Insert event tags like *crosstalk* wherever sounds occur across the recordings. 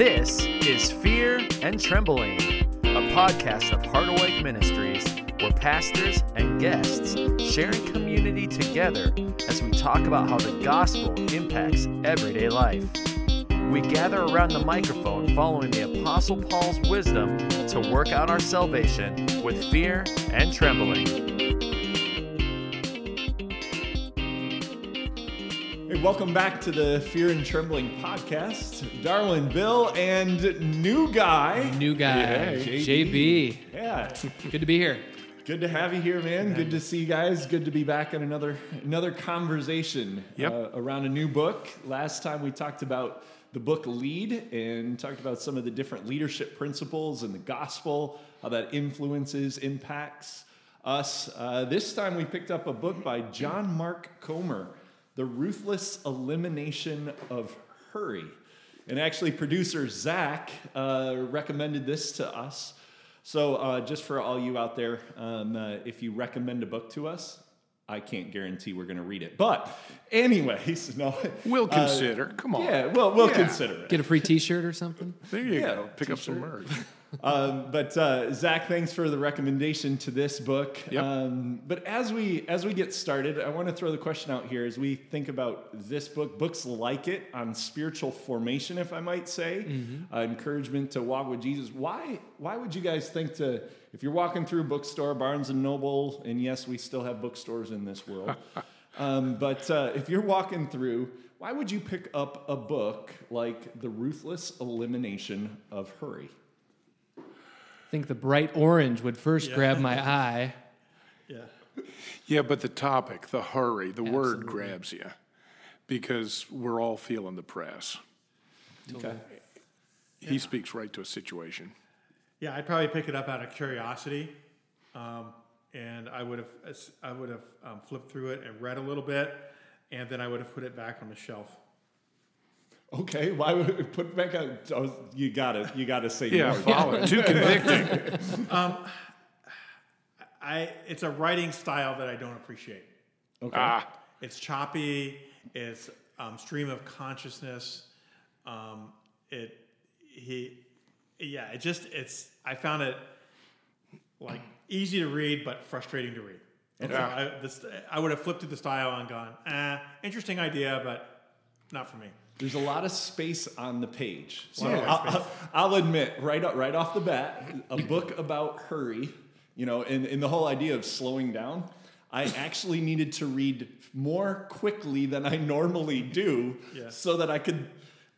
This is Fear and Trembling, a podcast of Harderwyk Ministries where pastors and guests share in community together as we talk about how the gospel impacts everyday life. We gather around the microphone following the Apostle Paul's wisdom to work out our salvation with fear and trembling. Welcome back to the Fear and Trembling podcast. Darwin, Bill, and new guy. New guy, Hey, JB. Yeah, Good to be here. good to have you here, man. Good to see you guys. Good to be back in another another conversation Yep. uh, around a new book. Last time we talked about the book Lead and talked about some of the different leadership principles and the gospel, how that influences, impacts us. Uh, this time we picked up a book by John Mark Comer, The Ruthless Elimination of Hurry. And actually, producer Zach uh, recommended this to us. So, uh, just for all you out there, um, uh, if you recommend a book to us, I can't guarantee we're going to read it. But, anyways, *laughs* no. We'll uh, consider. Come on. Yeah, well, we'll Yeah. consider it. Get a free T-shirt or something. There you Yeah, go. Pick up some merch. *laughs* um, but uh, Zach, thanks for the recommendation to this book. Yep. Um, but as we as we get started, I want to throw the question out here as we think about this book, books like it on spiritual formation, if I might say, uh, encouragement to walk with Jesus. Why why would you guys think to if you're walking through a bookstore, Barnes and Noble, and yes, we still have bookstores in this world, *laughs* um, but uh, if you're walking through. Why would you pick up a book like The Ruthless Elimination of Hurry? I think the bright orange would first grab my eye. *laughs* Yeah, Yeah, but the topic, the hurry, the word grabs you because we're all feeling the press. Okay. He speaks right to a situation. Yeah, I'd probably pick it up out of curiosity, um, and I would have I would have um, flipped through it and read a little bit, and then I would have put it back on the shelf. Okay, why would it put it back on? Oh, you got to You got to say Yeah, more. follow it. Too convicting. *laughs* I it's a writing style that I don't appreciate. Okay. ah, It's choppy. It's um, stream of consciousness. Um, it he yeah. It just it's I found it like easy to read but frustrating to read. And Yeah. so I, this, I would have flipped through the style and gone, ah, interesting idea, but not for me. There's a lot of space on the page. So I'll, *laughs* I'll- admit, right right off the bat, a book about hurry, you know, and, and the whole idea of slowing down. I actually needed to read more quickly than I normally do, Yeah. so that I could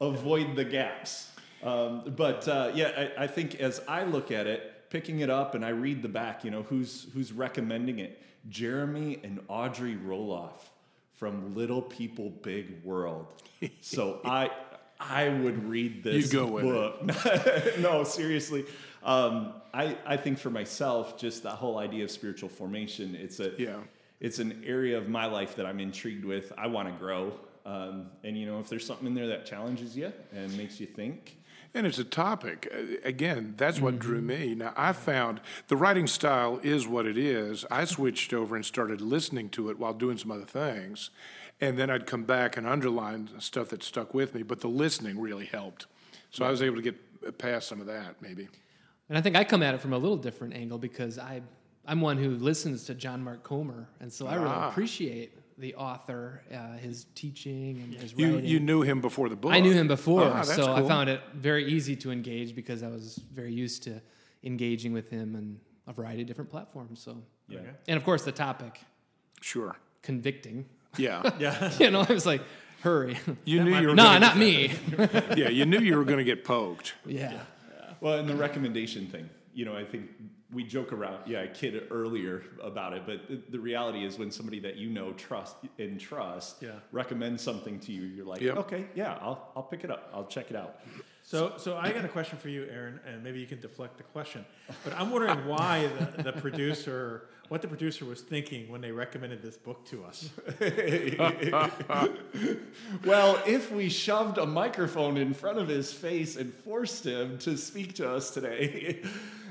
avoid the gaps. Um, but uh, yeah, I, I think as I look at it, picking it up and I read the back, you know, who's who's recommending it? Jeremy and Audrey Roloff from Little People Big World. *laughs* So I I would read this You go with book. *laughs* no, seriously. Um, I, I think for myself, just that whole idea of spiritual formation, it's a Yeah. it's an area of my life that I'm intrigued with. I want to grow. Um, and you know, if there's something in there that challenges you and makes you think, and it's a topic. Uh, Again, that's what drew me. Now, I found the writing style is what it is. I switched over and started listening to it while doing some other things. And then I'd come back and underline stuff that stuck with me, but the listening really helped. So I was able to get past some of that, maybe. And I think I come at it from a little different angle because I, I'm one who listens to John Mark Comer, and so I really Ah. appreciate the author, uh, his teaching and his You, writing. you knew him before the book. I knew him before, that's so I found it very easy to engage because I was very used to engaging with him on a variety of different platforms. So, yeah. and of course, the topic Sure. convicting. Yeah. *laughs* Yeah. you know, I was like, hurry. You knew you were no, not me. *laughs* yeah, you knew you were going to get poked. yeah. Well, and the recommendation thing, you know, I think we joke around, yeah, I kid earlier about it, but the, the reality is when somebody that you know trust and trust Yeah. recommends something to you, you're like, Yep. okay, yeah, I'll, I'll pick it up. I'll check it out. So, so I got a question for you, Aaron, and maybe you can deflect the question. But I'm wondering why the, the producer, what the producer was thinking when they recommended this book to us. *laughs* Well, if we shoved a microphone in front of his face and forced him to speak to us today,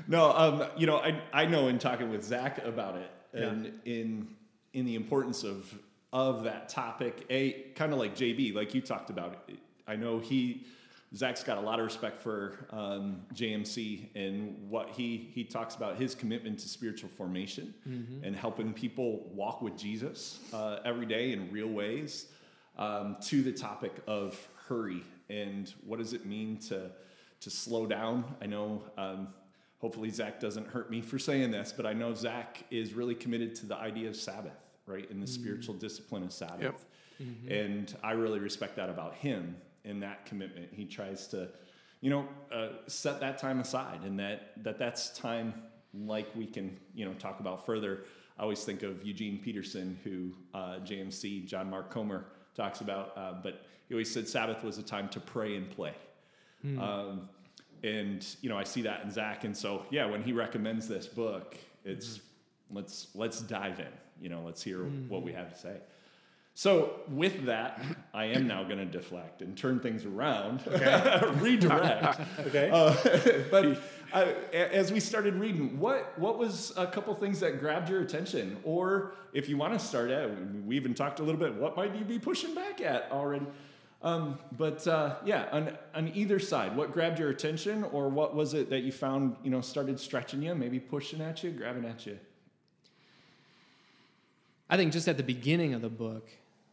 no, um, you know, I, I know in talking with Zach about it and in in the importance of of that topic, a kind of like JB, like you talked about. I know he Zach's got a lot of respect for um, JMC and what he he talks about his commitment to spiritual formation and helping people walk with Jesus uh, every day in real ways. Um, to the topic of hurry and what does it mean to to slow down. I know. Um, hopefully Zach doesn't hurt me for saying this, but I know Zach is really committed to the idea of Sabbath, right, in the spiritual discipline of Sabbath. And I really respect that about him in that commitment. He tries to, you know, uh, set that time aside, and that that that's time like we can, you know, talk about further. I always think of Eugene Peterson, who uh, JMC John Mark Comer talks about, uh, but he always said Sabbath was a time to pray and play. Um, and you know, I see that in Zach, and so yeah, when he recommends this book, it's let's let's dive in. You know, let's hear what we have to say. So with that, I am now going to deflect and turn things around, *laughs* redirect. *laughs* Okay. Uh, *laughs* but a- as we started reading, what what was a couple things that grabbed your attention, or if you want to start out, we even talked a little bit. What might you be pushing back at already? Um, but uh, yeah, on on either side, what grabbed your attention, or what was it that you found you know started stretching you, maybe pushing at you, grabbing at you? I think just at the beginning of the book,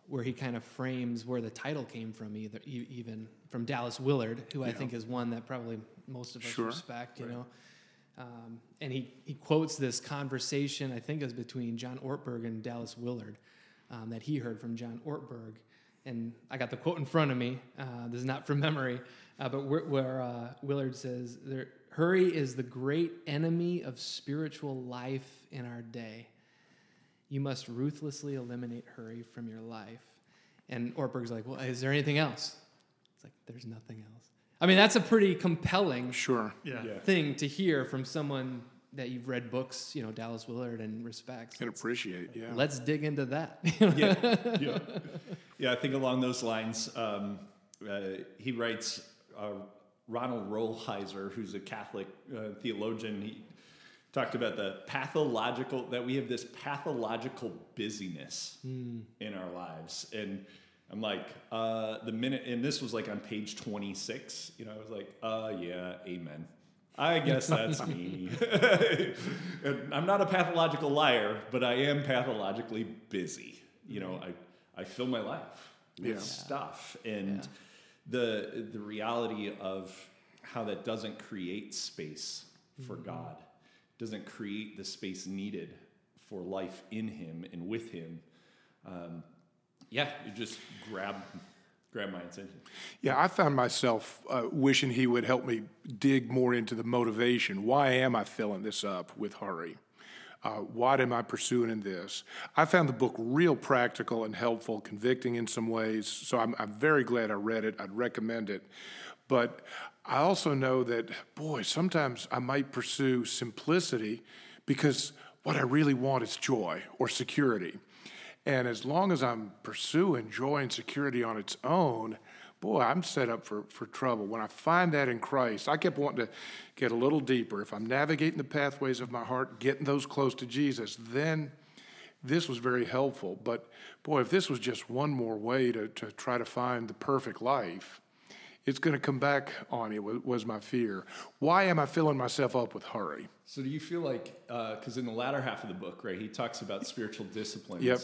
where he kind of frames where the title came from, either e- even from Dallas Willard, who I think is one that probably most of us Sure. respect, you know. Um, and he, he quotes this conversation, I think it was between John Ortberg and Dallas Willard, um, that he heard from John Ortberg. And I got the quote in front of me. Uh, this is not from memory, uh, but where, where uh, Willard says, there, Hurry is the great enemy of spiritual life in our day. You must ruthlessly eliminate hurry from your life. And Ortberg's like, Well, is there anything else? It's like, There's nothing else. I mean, that's a pretty compelling Sure. yeah. Yeah. thing to hear from someone that you've read books, you know, Dallas Willard and respects. And appreciate, yeah. Let's dig into that. *laughs* yeah, yeah, yeah. I think along those lines, um, uh, he writes. Uh, Ronald Rolheiser, who's a Catholic uh, theologian, he talked about the pathological that we have this pathological busyness in our lives, and I'm like, uh, the minute, and this was like on page 26. You know, I was like, uh, yeah, amen. I guess that's me. *laughs* And I'm not a pathological liar, but I am pathologically busy. You know, I, I fill my life with Yeah. stuff. And the the reality of how that doesn't create space for God, doesn't create the space needed for life in Him and with Him. Um, yeah, you just grab grab my attention. Yeah, I found myself uh, wishing he would help me dig more into the motivation. Why am I filling this up with hurry? Uh, what am I pursuing in this? I found the book real practical and helpful, convicting in some ways. So I'm, I'm very glad I read it. I'd recommend it. But I also know that, boy, sometimes I might pursue simplicity because what I really want is joy or security. And as long as I'm pursuing joy and security on its own, boy, I'm set up for, for trouble. When I find that in Christ, I kept wanting to get a little deeper. If I'm navigating the pathways of my heart, getting those close to Jesus, then this was very helpful. But boy, if this was just one more way to, to try to find the perfect life, it's going to come back on you, was, was my fear. Why am I filling myself up with hurry? So do you feel like, uh, because in the latter half of the book, right, he talks about spiritual disciplines. Yep.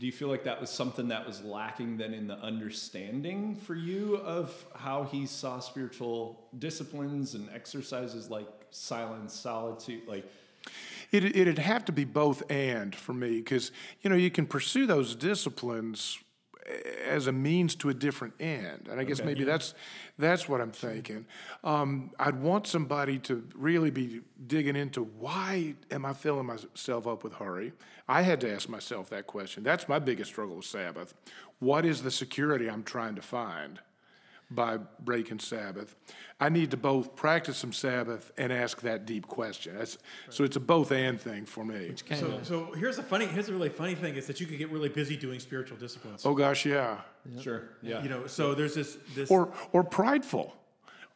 Do you feel like that was something that was lacking then in the understanding for you of how he saw spiritual disciplines and exercises like silence, solitude, like? It, it'd have to be both and for me because you know you can pursue those disciplines as a means to a different end, and I guess maybe that's that's what I'm thinking. Um, I'd want somebody to really be digging into why am I filling myself up with hurry. I had to ask myself that question. That's my biggest struggle with Sabbath. What is the security I'm trying to find? By breaking Sabbath. I need to both practice some Sabbath and ask that deep question. That's, So it's a both and thing for me. So, so here's a funny, here's a really funny thing is that you could get really busy doing spiritual disciplines. Oh gosh, yeah. sure, yeah, You know, so there's this this Or or prideful.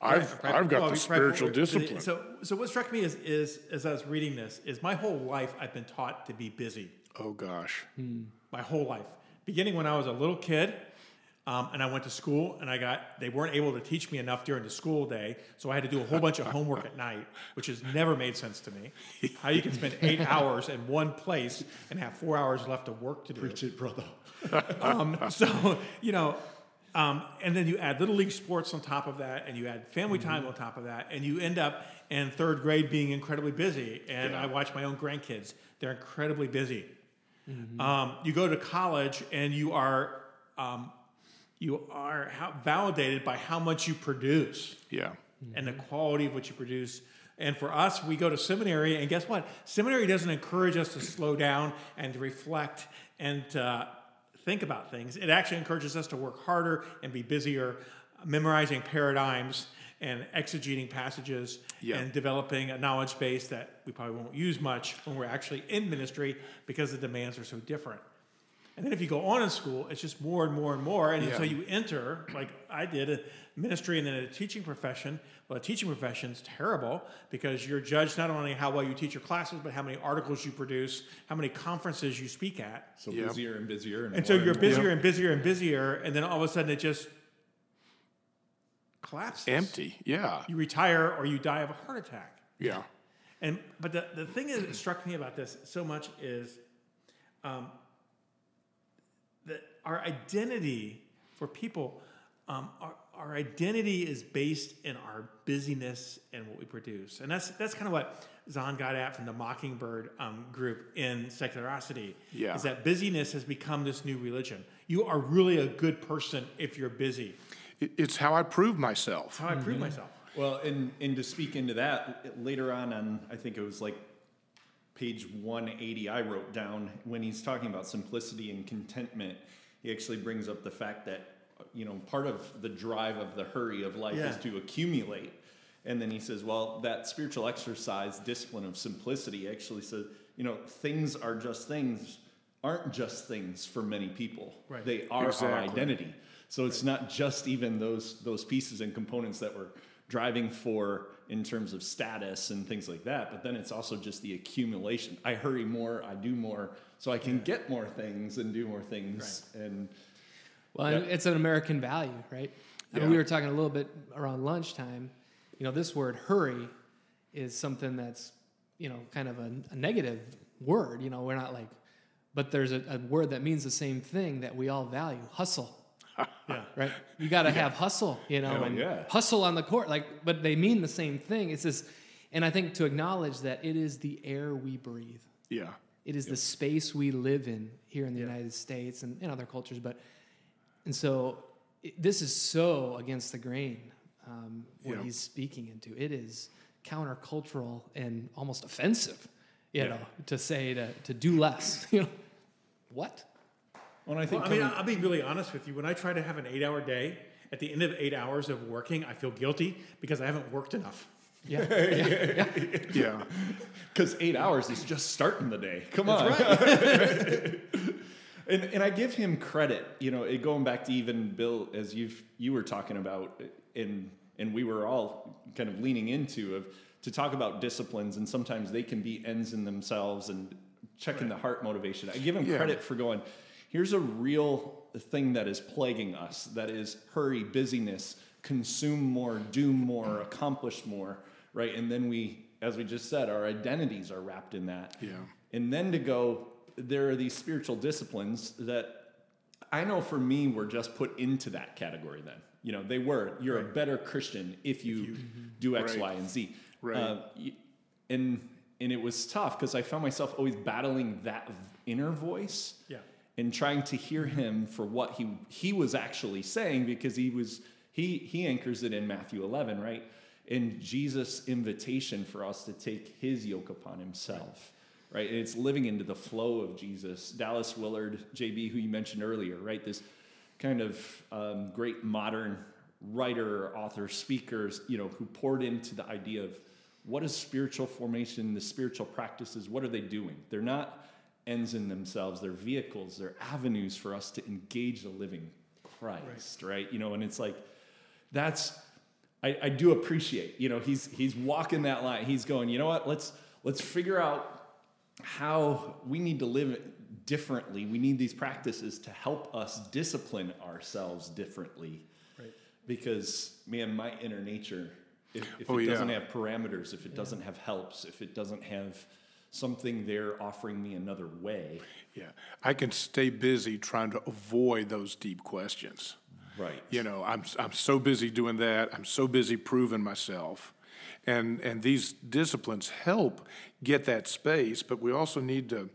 I've Right, I've got well, the spiritual right. discipline. So, so what struck me is, is as I was reading this, is my whole life I've been taught to be busy. oh gosh. My whole life, beginning when I was a little kid, Um, and I went to school, and I got they weren't able to teach me enough during the school day, so I had to do a whole bunch of homework at night, which has never made sense to me. How you can spend eight *laughs* hours in one place and have four hours left of work to do. Preach it, brother. *laughs* Um, so you know, um, and then you add little league sports on top of that, and you add family time on top of that, and you end up in third grade being incredibly busy. And I watch my own grandkids; they're incredibly busy. Um, you go to college, and you are um, you are how, validated by how much you produce Yeah. and the quality of what you produce. And for us, we go to seminary, and guess what? Seminary doesn't encourage us to slow down and to reflect and to think about things. It actually encourages us to work harder and be busier, memorizing paradigms and exegeting passages Yeah. and developing a knowledge base that we probably won't use much when we're actually in ministry because the demands are so different. And then if you go on in school, it's just more and more and more. And Yeah. so you enter, like I did, a ministry and then a teaching profession. Well, a teaching profession is terrible because you're judged not only how well you teach your classes, but how many articles you produce, how many conferences you speak at. So Yeah. busier and busier. And, And so you're more. busier and busier and busier. And then all of a sudden it just collapses. Empty. Yeah. You retire or you die of a heart attack. Yeah. And but the, the thing that struck me about this so much is um, that our identity for people, um, our, our identity is based in our busyness and what we produce, and that's that's kind of what Zahl got at from the Mockingbird um, group in Seculosity. Yeah. is that busyness has become this new religion. You are really a good person if you're busy. It's how I prove myself. How I prove myself. Well, and and to speak into that later on, on I think it was like page 180, I wrote down when he's talking about simplicity and contentment. He actually brings up the fact that you know part of the drive of the hurry of life is to accumulate, and then he says, well, that spiritual exercise discipline of simplicity actually says, you know, things are just things aren't just things for many people. Right. They are our identity. So it's not just even those those pieces and components that we're driving for in terms of status and things like that, but then it's also just the accumulation. I hurry more, I do more, so I can get more things and do more things. And Well, Yeah. it's an American value, right? I mean, we were talking a little bit around lunchtime. You know, this word "hurry" is something that's you know kind of a, a negative word. You know, we're not like, but there's a, a word that means the same thing that we all value: hustle. Yeah. Right? You got to have hustle. You know, Hell and yeah. hustle on the court. Like, but they mean the same thing. It's this, and I think to acknowledge that it is the air we breathe. Yeah. It is the space we live in here in the United States and in other cultures. But and so it, this is so against the grain um, what Yeah. he's speaking into. It is countercultural and almost offensive, you Yeah. know, to say to to do less. *laughs* You know, what? When I think Well, I mean, coming- I'll be really honest with you. When I try to have an eight-hour day, at the end of eight hours of working, I feel guilty because I haven't worked enough. Yeah, *laughs* yeah, Yeah. because eight hours is just starting the day. Come on. *laughs* and and I give him credit. You know, it, going back to even Bill, as you've you were talking about, and and we were all kind of leaning into of to talk about disciplines, and sometimes they can be ends in themselves, and checking the heart motivation. I give him Yeah. credit for going. Here's a real thing that is plaguing us. That is hurry, busyness, consume more, do more, accomplish more, right? And then we, as we just said, our identities are wrapped in that. Yeah. And then to go, there are these spiritual disciplines that I know for me were just put into that category then. You know, they were. You're a better Christian if you, do X, Right. Y, and Z. Right. Uh, and and it was tough because I found myself always battling that inner voice Yeah. And trying to hear him for what he he was actually saying because he was he he anchors it in Matthew 11 right? In Jesus invitation for us to take his yoke upon himself right? And it's living into the flow of Jesus. Dallas Willard JB who you mentioned earlier right? This kind of um, great modern writer author speakers you know who poured into the idea of what is spiritual formation the spiritual practices what are they doing? They're not ends in themselves they're vehicles they're avenues for us to engage the living christ right, you know and it's like that's I, I do appreciate you know he's he's walking that line he's going you know what let's let's figure out how we need to live differently. We need these practices to help us discipline ourselves differently. Right. Because, man, my inner nature, if, if Oh, it yeah. doesn't have parameters, if it doesn't have helps, if it doesn't have something there offering me another way, Yeah, I can stay busy trying to avoid those deep questions. right? You know, I'm I'm so busy doing that. I'm so busy proving myself, and and these disciplines help get that space. But we also need to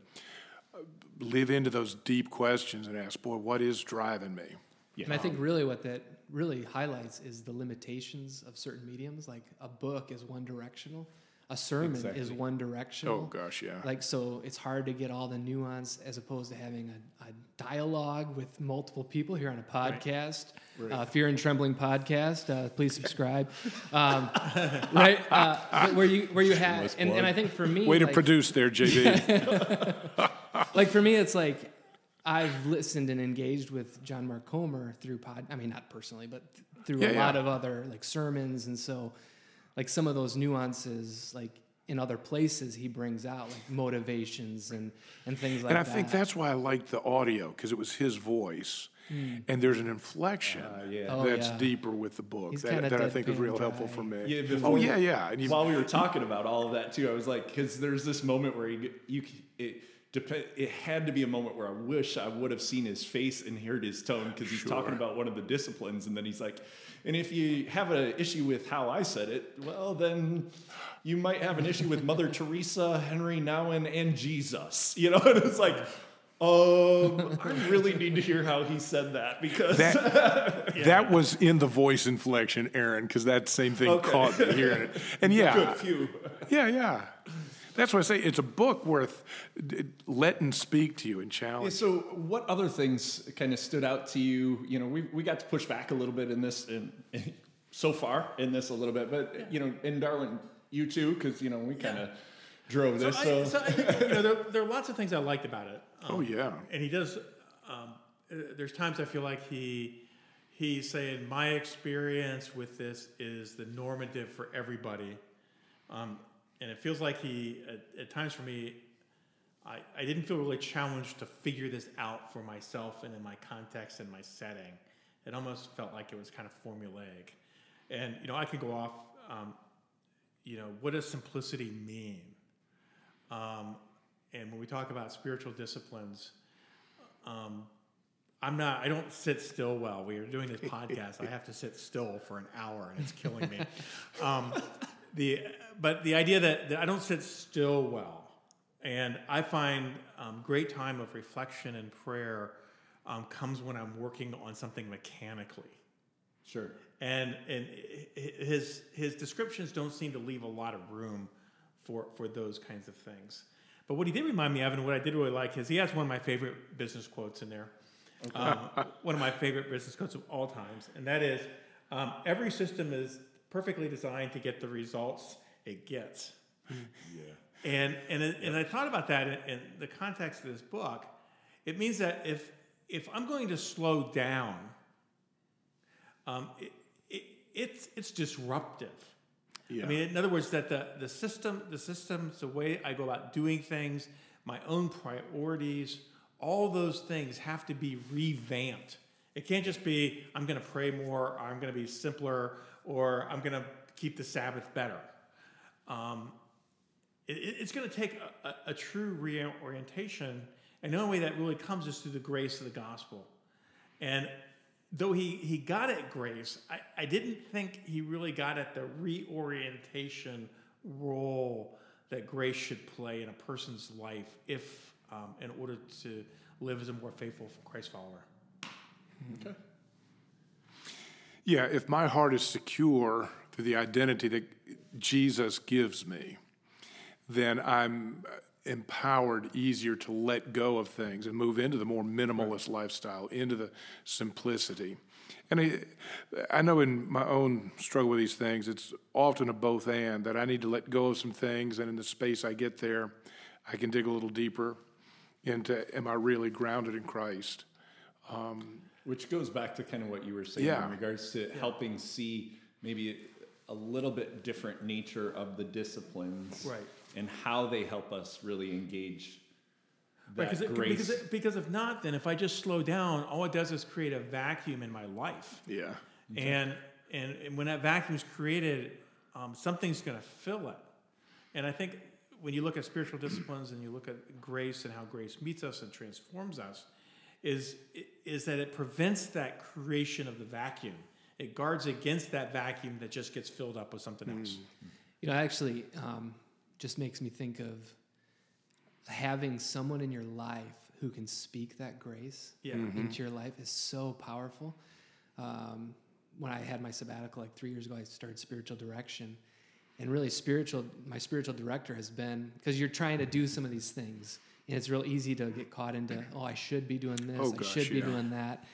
uh, live into those deep questions and ask, boy, what is driving me? And I think really what that really highlights is the limitations of certain mediums. Like a book is one directional, a sermon is one directional. Oh gosh, yeah. Like so, it's hard to get all the nuance as opposed to having a, a dialogue with multiple people here on a podcast, Uh, Fear and Trembling podcast. Uh, please subscribe. *laughs* Um, right, uh, where you where you have, and, and. I think for me, Way to like, produce there, JB. *laughs* *laughs* like for me, it's like I've listened and engaged with John Mark Comer through pod. I mean, not personally, but th- through Yeah, a yeah. lot of other like sermons, and so like some of those nuances, like in other places, he brings out like motivations and and things like that. and I that. think that's why I liked the audio because it was his voice, hmm. and there's an inflection ah, yeah. Oh, that's yeah. deeper with the book He's that, that I think is deadpan real dry. helpful for me. Yeah, oh yeah, yeah. And While we were talking about all of that too, I was like, because there's this moment where you, you it depend. It had to be a moment where I wish I would have seen his face and heard his tone because he's talking about one of the disciplines, and then he's like, and if you have an issue with how I said it, well, then you might have an issue with Mother *laughs* Teresa, Henri Nouwen, and Jesus. You know, *laughs* and it's like. Um, I really need to hear how he said that because that, *laughs* that was in the voice inflection, Aaron, because that same thing Okay. caught me hearing it. And yeah, good few. yeah, yeah. That's why I say it's a book worth letting speak to you and Yeah, challenge. so what other things kind of stood out to you? You know, we, we got to push back a little bit in this, in, so far in this a little bit, but you know, in Darwin, you too, because you know we kind of drove So, this. I, So, so I think, you know, there, there are lots of things I liked about it. Um, Oh yeah, and he does. Um, uh, there's times I feel like he he's saying my experience with this is the normative for everybody, um, and it feels like he at, at times for me. I, I didn't feel really challenged to figure this out for myself and in my context and my setting. It almost felt like it was kind of formulaic. And, you know, I could go off, um, you know, what does simplicity mean? Um, and when we talk about spiritual disciplines, um, I'm not. I don't sit still well. We are doing this *laughs* podcast. I have to sit still for an hour, and it's killing me. *laughs* Um, the but the idea that, that I don't sit still well, and I find um, great time of reflection and prayer um, comes when I'm working on something mechanically sure. and and his his descriptions don't seem to leave a lot of room for for those kinds of things. But what he did remind me of, and what I did really like, is he has one of my favorite business quotes in there. Um, one of my favorite business quotes of all times, and that is, um, "Every system is perfectly designed to get the results it gets." Yeah. And and it, and I thought about that in, in the context of this book. It means that if if I'm going to slow down um, it, it, it's it's disruptive. Yeah. I mean, in other words, that the the system, the systems, the way I go about doing things, my own priorities, all those things have to be revamped. It can't just be I'm going to pray more, or I'm going to be simpler, or I'm going to keep the Sabbath better. Um, it, it- it's going to take a, a, a true reorientation, and the only way that really comes is through the grace of the gospel. And though he, he got at grace, I, I didn't think he really got at the reorientation role that grace should play in a person's life if um, in order to live as a more faithful Christ follower. Okay. Yeah, if my heart is secure the identity that Jesus gives me, then I'm empowered easier to let go of things and move into the more minimalist lifestyle, into the simplicity. And I, I know in my own struggle with these things, it's often a both and that I need to let go of some things, and in the space I get there, I can dig a little deeper into am I really grounded in Christ? Um, Which goes back to kind of what you were saying Yeah. in regards to helping see maybe a little bit different nature of the disciplines, Right. And how they help us really engage that because, it- grace. because, it- because if not, then if I just slow down, all it does is create a vacuum in my life. Yeah. And, and and when that vacuum is created, um, something's going to fill it. And I think when you look at spiritual disciplines and you look at grace and how grace meets us and transforms us, is is that it prevents that creation of the vacuum. It guards against that vacuum that just gets filled up with something else. You know, actually, um, just makes me think of having someone in your life who can speak that grace Yeah. into your life is so powerful. Um, when I had my sabbatical like three years ago, I started spiritual direction, and really spiritual. My spiritual director has been because you're trying to do some of these things, and it's real easy to get caught into oh, I should be doing this, Oh, I gosh, should be yeah. doing that,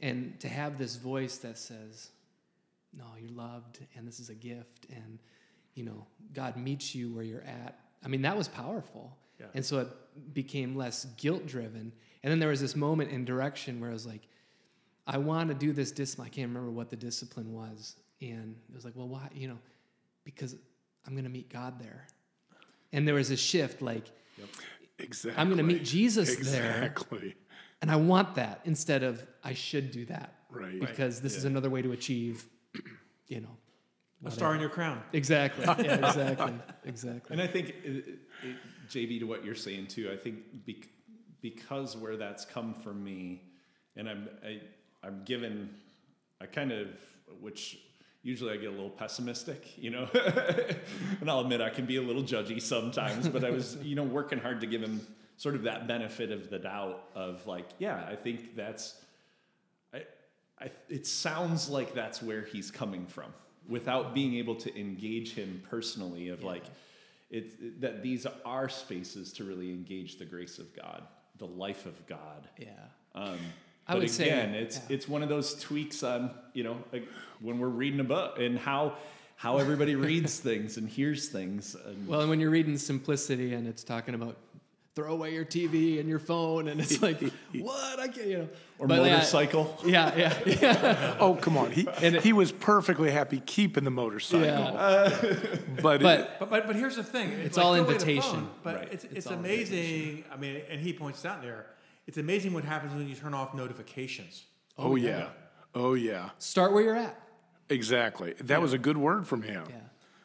and to have this voice that says, no, you're loved, and this is a gift, and you know, God meets you where you're at. I mean, that was powerful. Yeah. And so it became less guilt driven. And then there was this moment in direction where I was like, I want to do this discipline. I can't remember what the discipline was. And it was like, well, why? You know, because I'm going to meet God there. And there was a shift like, Exactly. I'm going to meet Jesus there. Exactly. And I want that instead of I should do that. Right. Because this is another way to achieve, *clears throat* you know. A star in your crown. Exactly. *laughs* Yeah, exactly. Exactly. And I think, it, it, JB, to what you're saying too, I think bec- because where that's come from me, and I'm I, I'm given, I kind of, which usually I get a little pessimistic, you know, *laughs* and I'll admit I can be a little judgy sometimes, but I was, you know, working hard to give him sort of that benefit of the doubt of like, yeah, I think that's, I, I, it sounds like that's where he's coming from without being able to engage him personally of like it's that these are spaces to really engage the grace of god the life of god yeah. um, I but would say, again it's yeah. it's one of those tweaks on you know like when we're reading a book and how how everybody *laughs* reads things and hears things and Well, and when you're reading Simplicity and it's talking about throw away your TV and your phone, and it's like, *laughs* *laughs* what? I can't, you know. or But, motorcycle *laughs* Yeah, yeah, yeah. Oh, come on. He, And it- he was perfectly happy keeping the motorcycle. yeah. Uh, but, But But, but but here's the thing. It's all throw away the invitation. phone, but Right. it's it's, It's all amazing. I mean, and he points out there, it's amazing what happens when you turn off notifications. oh, oh yeah. Oh, yeah. start where you're at. Exactly. That was a good word from him. Yeah.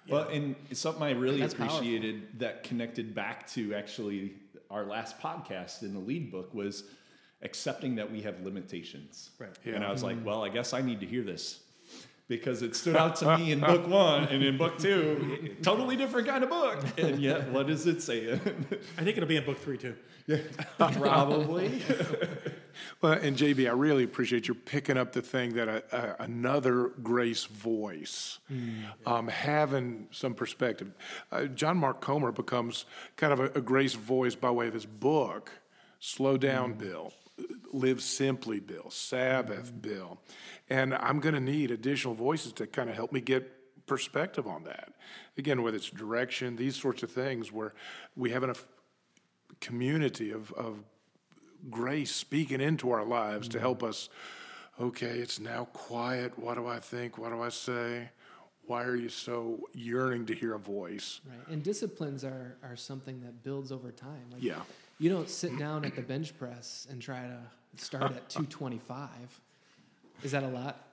Well, and something I really That's powerful. appreciated that connected back to actually our last podcast in the lead book was accepting that we have limitations. Right. And I was like, mm-hmm. well, I guess I need to hear this because it stood out to me in *laughs* book one and in book two, totally different kind of book. And yet, what does it say? I think it'll be in book three too. *laughs* Yeah, *laughs* Probably. Well, and JB, I really appreciate you picking up the thing that a, a, another grace voice, um, having some perspective. Uh, John Mark Comer becomes kind of a, a grace voice by way of his book, Slow Down, Bill, Live Simply, Bill, Sabbath, Bill. And I'm going to need additional voices to kind of help me get perspective on that. Again, whether it's direction, these sorts of things where we have enough community of, of grace speaking into our lives to help us. Okay, it's now quiet. What do I think? What do I say? Why are you so yearning to hear a voice? Right. And disciplines are, are something that builds over time. Like, Yeah. You don't sit down at the bench press and try to start at *laughs* 225. Is that a lot?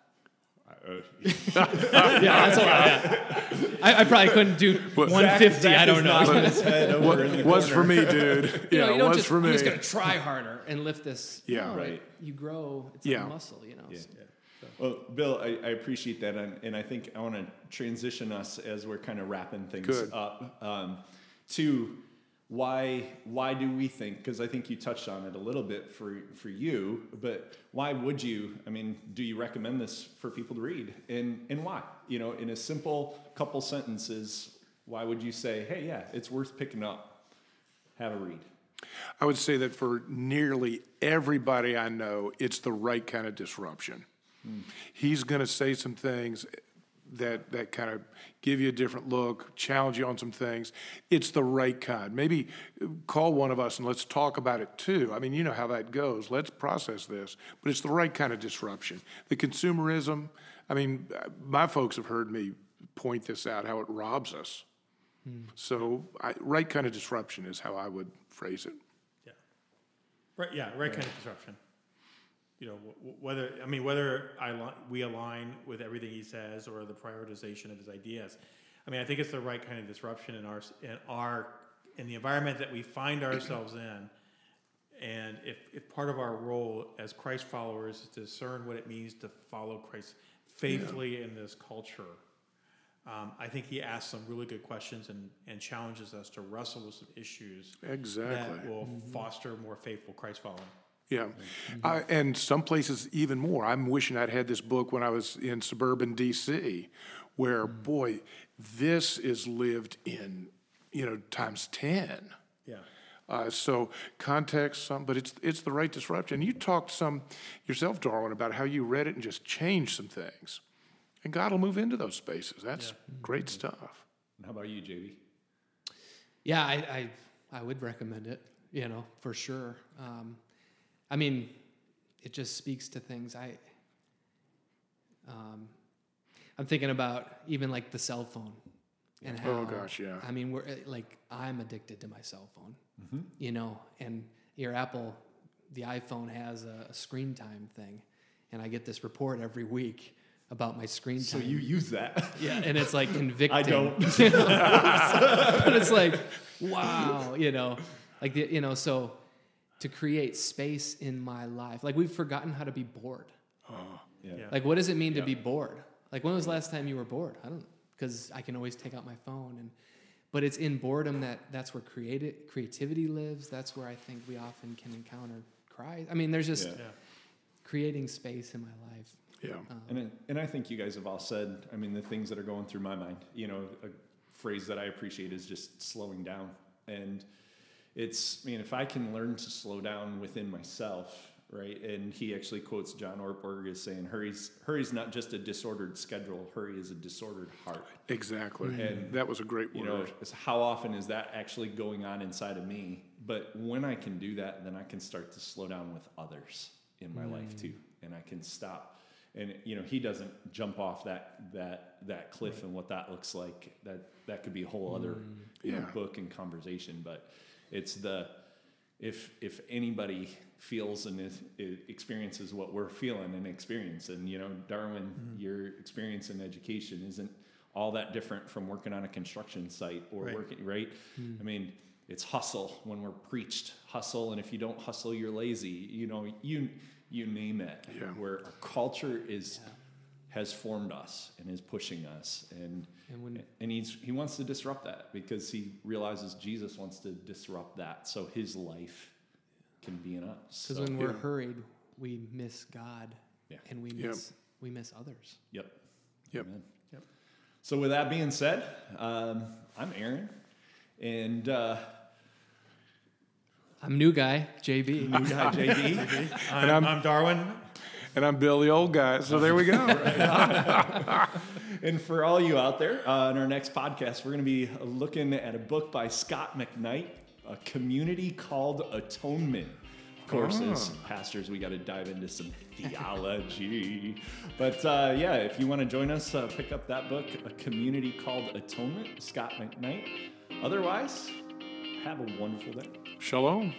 *laughs* yeah, that's a lot. yeah. I, I probably couldn't do 150. I don't know. Knocking his head over in the Was for me, dude. You know, Yeah, you don't was just, for I'm me. just gonna try harder and lift this. Yeah. No, Right. it- you grow. It's Yeah. like a muscle. You know. Yeah. so- Well, Bill, I, I appreciate that, and, and I think I want to transition us as we're kind of wrapping things Good. up um, to why why do we think? Because I think you touched on it a little bit for for you, but why would you? I mean, do you recommend this for people to read, and and why? You know, in a simple couple sentences, why would you say, hey, yeah, it's worth picking up, have a read? I would say that for nearly everybody I know, it's the right kind of disruption. Hmm. He's going to say some things that that kind of give you a different look, challenge you on some things. It's the right kind. Maybe uh, call one of us and let's talk about it too. I mean, you know how that goes. Let's process this. But it's the right kind of disruption. The consumerism. I mean, uh, my folks have heard me point this out how it robs us. Hmm. So, I, right kind of disruption is how I would phrase it. Yeah. Right. Yeah. Right kind of disruption. You know, wh- whether I mean whether I li- we align with everything he says or the prioritization of his ideas. I mean, I think it's the right kind of disruption in our in our in the environment that we find ourselves in. And if, if part of our role as Christ followers is to discern what it means to follow Christ faithfully in this culture, um, I think he asks some really good questions and, and challenges us to wrestle with some issues Exactly. that will foster more faithful Christ following. Yeah. I, and some places even more. I'm wishing I'd had this book when I was in suburban DC, where, boy, this is lived in, you know, times 10. Yeah. Uh, so context, some, but it's it's the right disruption. You talked some yourself, Darwin, about how you read it and just changed some things, and God will move into those spaces. That's great stuff. And how about you, JB? Yeah, I, I, I would recommend it, you know, for sure. Um, I mean, it just speaks to things. I, um, I'm thinking about even like the cell phone and how. Oh, gosh, yeah. I mean, we're uh, like I'm addicted to my cell phone, you know, and your Apple, the iPhone has a, a screen time thing, and I get this report every week about my screen time. So you use that? Yeah, and it's like *laughs* convicting. I don't. *laughs* but it's like, wow, you know, like the, you know, so to create space in my life, like we've forgotten how to be bored. Oh, yeah. Yeah. Like, what does it mean to be bored? Like, when was the last time you were bored? I don't, because I can always take out my phone and. But it's in boredom that that's where creative creativity lives. That's where I think we often can encounter Christ. I mean, there's just Yeah. Yeah. creating space in my life. Yeah. Um, and, I- and I think you guys have all said, I mean, the things that are going through my mind. You know, a phrase that I appreciate is just slowing down. And it's, I mean, if I can learn to slow down within myself, right? And he actually quotes John Ortberg as saying, hurry's, hurry's not just a disordered schedule, hurry is a disordered heart. Exactly. And, mm-hmm. that was a great You know, how often is that actually going on inside of me? But when I can do that, then I can start to slow down with others in my life mm. too, and I can stop. And you know, he doesn't jump off that that that cliff and what that looks like. That that could be a whole other mm. you know, book and conversation. But it's the if if anybody feels and is, experiences what we're feeling and experiencing, you know, Darwin, mm-hmm. your experience in education isn't all that different from working on a construction site or Right. working right. Mm. I mean, it's hustle when we're preached hustle, and if you don't hustle, you're lazy. You know, you you name it. Yeah. Where our culture is has formed us and is pushing us, and And when and he's he wants to disrupt that because he realizes Jesus wants to disrupt that, so his life can be in us. because So, when we're yeah. hurried, we miss God, Yeah. and we Yep. miss we miss others. yep, Yep. Amen. Yep. So with that being said, um, I'm Aaron, and uh, I'm new guy, JB. new guy JD. *laughs* I'm, I'm- I'm Darwin. And I'm Bill, the old guy. So there we go. *laughs* And for all you out there, uh, in our next podcast, we're going to be looking at a book by Scot McKnight, A Community Called Atonement. Of course, as pastors, we got to dive into some theology. But uh, yeah, if you want to join us, uh, pick up that book, A Community Called Atonement, Scot McKnight. Otherwise, have a wonderful day. Shalom.